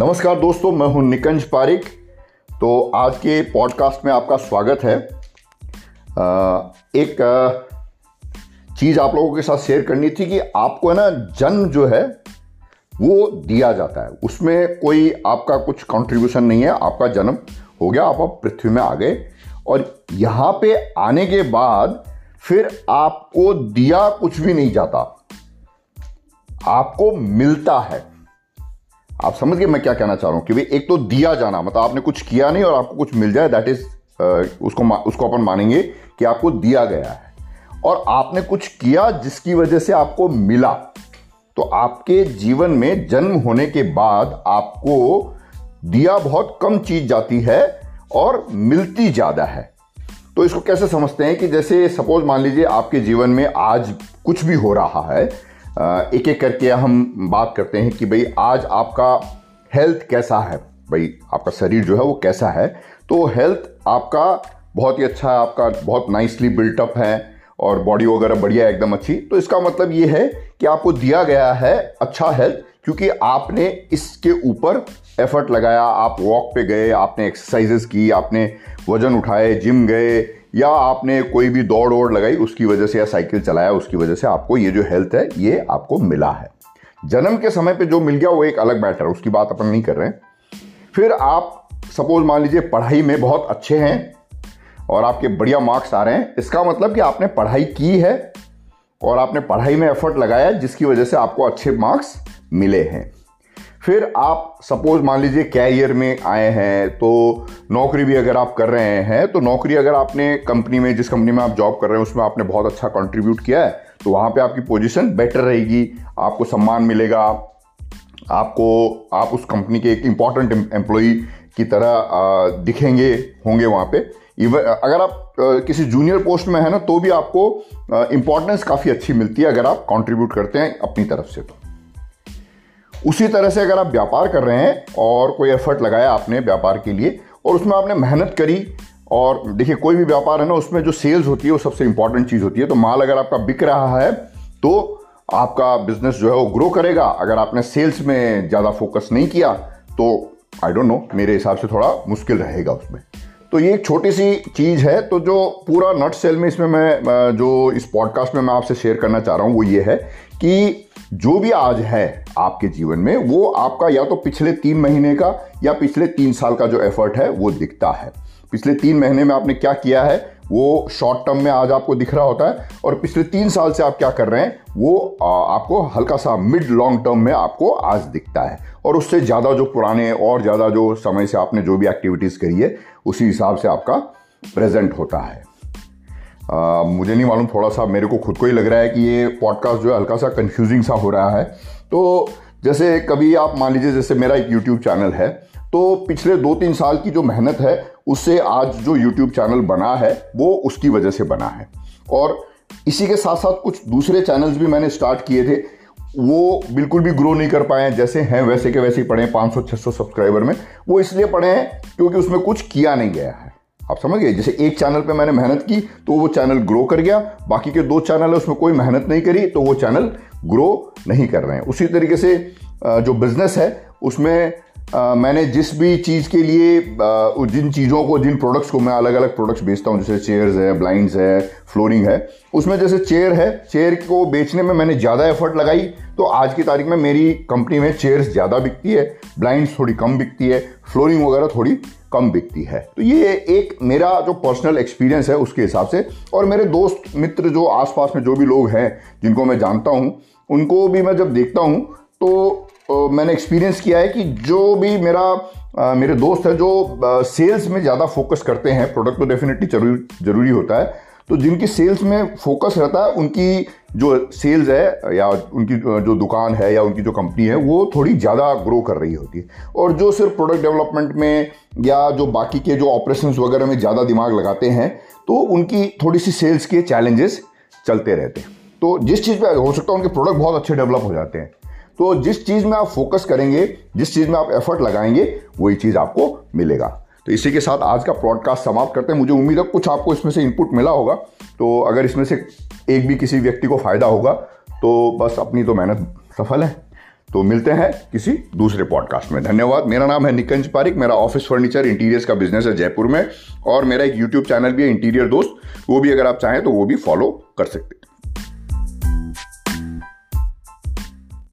नमस्कार दोस्तों, मैं हूँ निकंज पारिक। तो आज के पॉडकास्ट में आपका स्वागत है। एक चीज़ आप लोगों के साथ शेयर करनी थी कि आपको है ना, जन्म जो है, वो दिया जाता है। उसमें कोई आपका कुछ कंट्रीब्यूशन नहीं है, आपका जन्म हो गया, आप अब पृथ्वी में आ गए। और यहाँ पे आने के बाद फिर आपको दिया कुछ भी नहीं जाता। आपको मिलता है। आप समझ गए मैं क्या कहना चाह रहा हूँ कि भाई, एक तो दिया जाना मतलब आपने कुछ किया नहीं और आपको कुछ मिल जाए दैट इज़ उसको उसको अपन मानेंगे कि आपको दिया गया है। और आपने कुछ किया जिसकी वजह से आपको मिला तो आपके जीवन में जन्म होने के बाद आपको दिया बहुत कम चीज़ जाती है और मिलती ज़्यादा है। तो इसको कैसे समझते हैं कि जैसे सपोज़ मान लीजिए आपके जीवन में आज कुछ भी हो रहा है एक एक करके हम बात करते हैं कि भाई, आज आपका हेल्थ कैसा है? भाई, आपका शरीर जो है वो कैसा है? तो हेल्थ आपका बहुत ही अच्छा है आपका बहुत नाइसली बिल्टअप है और बॉडी वगैरह बढ़िया, एकदम अच्छी। तो इसका मतलब ये है कि आपको दिया गया है अच्छा हेल्थ क्योंकि आपने इसके ऊपर एफर्ट लगाया, आप वॉक पे गए, आपने एक्सरसाइजेस की, आपने वज़न उठाए जिम गए या आपने कोई भी दौड़ ओड़ लगाई, उसकी वजह से या साइकिल चलाया, उसकी वजह से आपको ये जो हेल्थ है, ये आपको मिला है। जन्म के समय पे जो मिल गया, वो एक अलग मैटर उसकी बात अपन नहीं कर रहे हैं। फिर आप सपोज़ मान लीजिए, पढ़ाई में बहुत अच्छे हैं और आपके बढ़िया मार्क्स आ रहे हैं, इसका मतलब कि आपने पढ़ाई की है और आपने पढ़ाई में एफर्ट लगाया, जिसकी वजह से आपको अच्छे मार्क्स मिले हैं। फिर आप सपोज़ मान लीजिए कैरियर में आए हैं तो नौकरी भी अगर आप कर रहे हैं तो नौकरी अगर आपने कंपनी में, जिस कंपनी में आप जॉब कर रहे हैं, उसमें आपने बहुत अच्छा कंट्रीब्यूट किया है तो वहाँ पे आपकी पोजीशन बेटर रहेगी, आपको सम्मान मिलेगा, आपको, आप उस कंपनी के एक इंपॉर्टेंट एम्प्लॉय की तरह दिखेंगे, होंगे वहाँ पे। इवन अगर आप किसी जूनियर पोस्ट में है ना तो भी आपको इंपॉर्टेंस काफ़ी अच्छी मिलती है, अगर आप कंट्रीब्यूट करते हैं अपनी तरफ़ से तो। उसी तरह से अगर आप व्यापार कर रहे हैं और कोई एफर्ट लगाया आपने व्यापार के लिए और उसमें आपने मेहनत करी और देखिए, कोई भी व्यापार है ना, उसमें जो सेल्स होती है, वो सबसे इंपॉर्टेंट चीज़ होती है। तो माल अगर आपका बिक रहा है तो आपका बिज़नेस जो है वो ग्रो करेगा। अगर आपने सेल्स में ज़्यादा फोकस नहीं किया तो आई डोंट नो मेरे हिसाब से थोड़ा मुश्किल रहेगा उसमें। तो ये एक छोटी सी चीज़ है। तो जो पूरा नट सेल में इसमें मैं जो इस पॉडकास्ट में मैं आपसे शेयर करना चाह रहा हूँ, वो ये है कि जो भी आज है आपके जीवन में वो आपका या तो पिछले तीन महीने का या पिछले तीन साल का जो एफर्ट है वो दिखता है। पिछले तीन महीने में आपने क्या किया है वो शॉर्ट टर्म में आज आपको दिख रहा होता है और पिछले तीन साल से आप क्या कर रहे हैं वो आपको हल्का सा मिड लॉन्ग टर्म में आपको आज दिखता है। और उससे ज़्यादा जो पुराने और ज़्यादा जो समय से आपने जो भी एक्टिविटीज़ करी है उसी हिसाब से आपका प्रेजेंट होता है। आ, मुझे नहीं मालूम थोड़ा सा मेरे को खुद को ही लग रहा है कि ये पॉडकास्ट जो है हल्का सा कंफ्यूजिंग सा हो रहा है। तो जैसे कभी आप मान लीजिए जैसे मेरा एक यूट्यूब चैनल है तो पिछले दो तीन साल की जो मेहनत है, उससे आज जो यूट्यूब चैनल बना है, वो उसकी वजह से बना है। और इसी के साथ साथ कुछ दूसरे चैनल्स भी मैंने स्टार्ट किए थे, वो बिल्कुल भी ग्रो नहीं कर पाए, जैसे हैं वैसे के वैसे ही पढ़े हैं 500-600 सब्सक्राइबर में। वो इसलिए पढ़े हैं क्योंकि उसमें कुछ किया नहीं गया है। आप समझ गए? जैसे एक चैनल पे मैंने मेहनत की तो वो चैनल ग्रो कर गया। बाकी के दो चैनल है, उसमें कोई मेहनत नहीं करी तो वो चैनल ग्रो नहीं कर रहे हैं। उसी तरीके से जो बिज़नेस है, उसमें आ, मैंने जिस भी चीज़ के लिए आ, जिन चीज़ों को जिन प्रोडक्ट्स को मैं अलग अलग प्रोडक्ट्स बेचता हूँ जैसे चेयर्स है ब्लाइंड्स है फ्लोरिंग है उसमें जैसे चेयर है चेयर को बेचने में मैंने ज़्यादा एफर्ट लगाई तो आज की तारीख में मेरी कंपनी में चेयर्स ज़्यादा बिकती है ब्लाइंड्स थोड़ी कम बिकती है फ्लोरिंग वगैरह थोड़ी कम बिकती है। तो ये एक मेरा जो पर्सनल एक्सपीरियंस है उसके हिसाब से और मेरे दोस्त मित्र जो आसपास में जो भी लोग हैं जिनको मैं जानता हूँ उनको भी मैं जब देखता हूँ तो मैंने एक्सपीरियंस किया है कि जो भी मेरा आ, मेरे दोस्त है जो सेल्स में ज़्यादा फोकस करते हैं प्रोडक्ट तो डेफिनेटली ज़रूरी ज़रूरी होता है तो जिनकी सेल्स में फोकस रहता है उनकी जो सेल्स है या उनकी जो दुकान है या उनकी जो कंपनी है वो थोड़ी ज़्यादा ग्रो कर रही होती है। और जो सिर्फ़ प्रोडक्ट डेवलपमेंट में या जो बाकी के जो ऑपरेशन वगैरह में ज़्यादा दिमाग लगाते हैं तो उनकी थोड़ी सी सेल्स के चैलेंजेस चलते रहते हैं। तो जिस चीज़ पे हो सकता है उनके प्रोडक्ट बहुत अच्छे डेवलप हो जाते हैं। तो जिस चीज़ में आप फोकस करेंगे, जिस चीज़ में आप एफर्ट लगाएँगे, वही चीज़ आपको मिलेगा। तो इसी के साथ आज का प्रॉडकास्ट समाप्त करते हैं। मुझे उम्मीद है कुछ आपको इसमें से इनपुट मिला होगा। तो अगर इसमें से एक भी किसी व्यक्ति को फ़ायदा होगा तो बस अपनी तो मेहनत सफल है। तो मिलते हैं किसी दूसरे पॉडकास्ट में। धन्यवाद। मेरा नाम है निकंज पारिक। मेरा ऑफ़िस फर्नीचर इंटीरियर्स का बिज़नेस है जयपुर में। और मेरा एक यूट्यूब चैनल भी है इंटीरियर दोस्त। वो भी अगर आप चाहें तो वो भी फॉलो कर सकते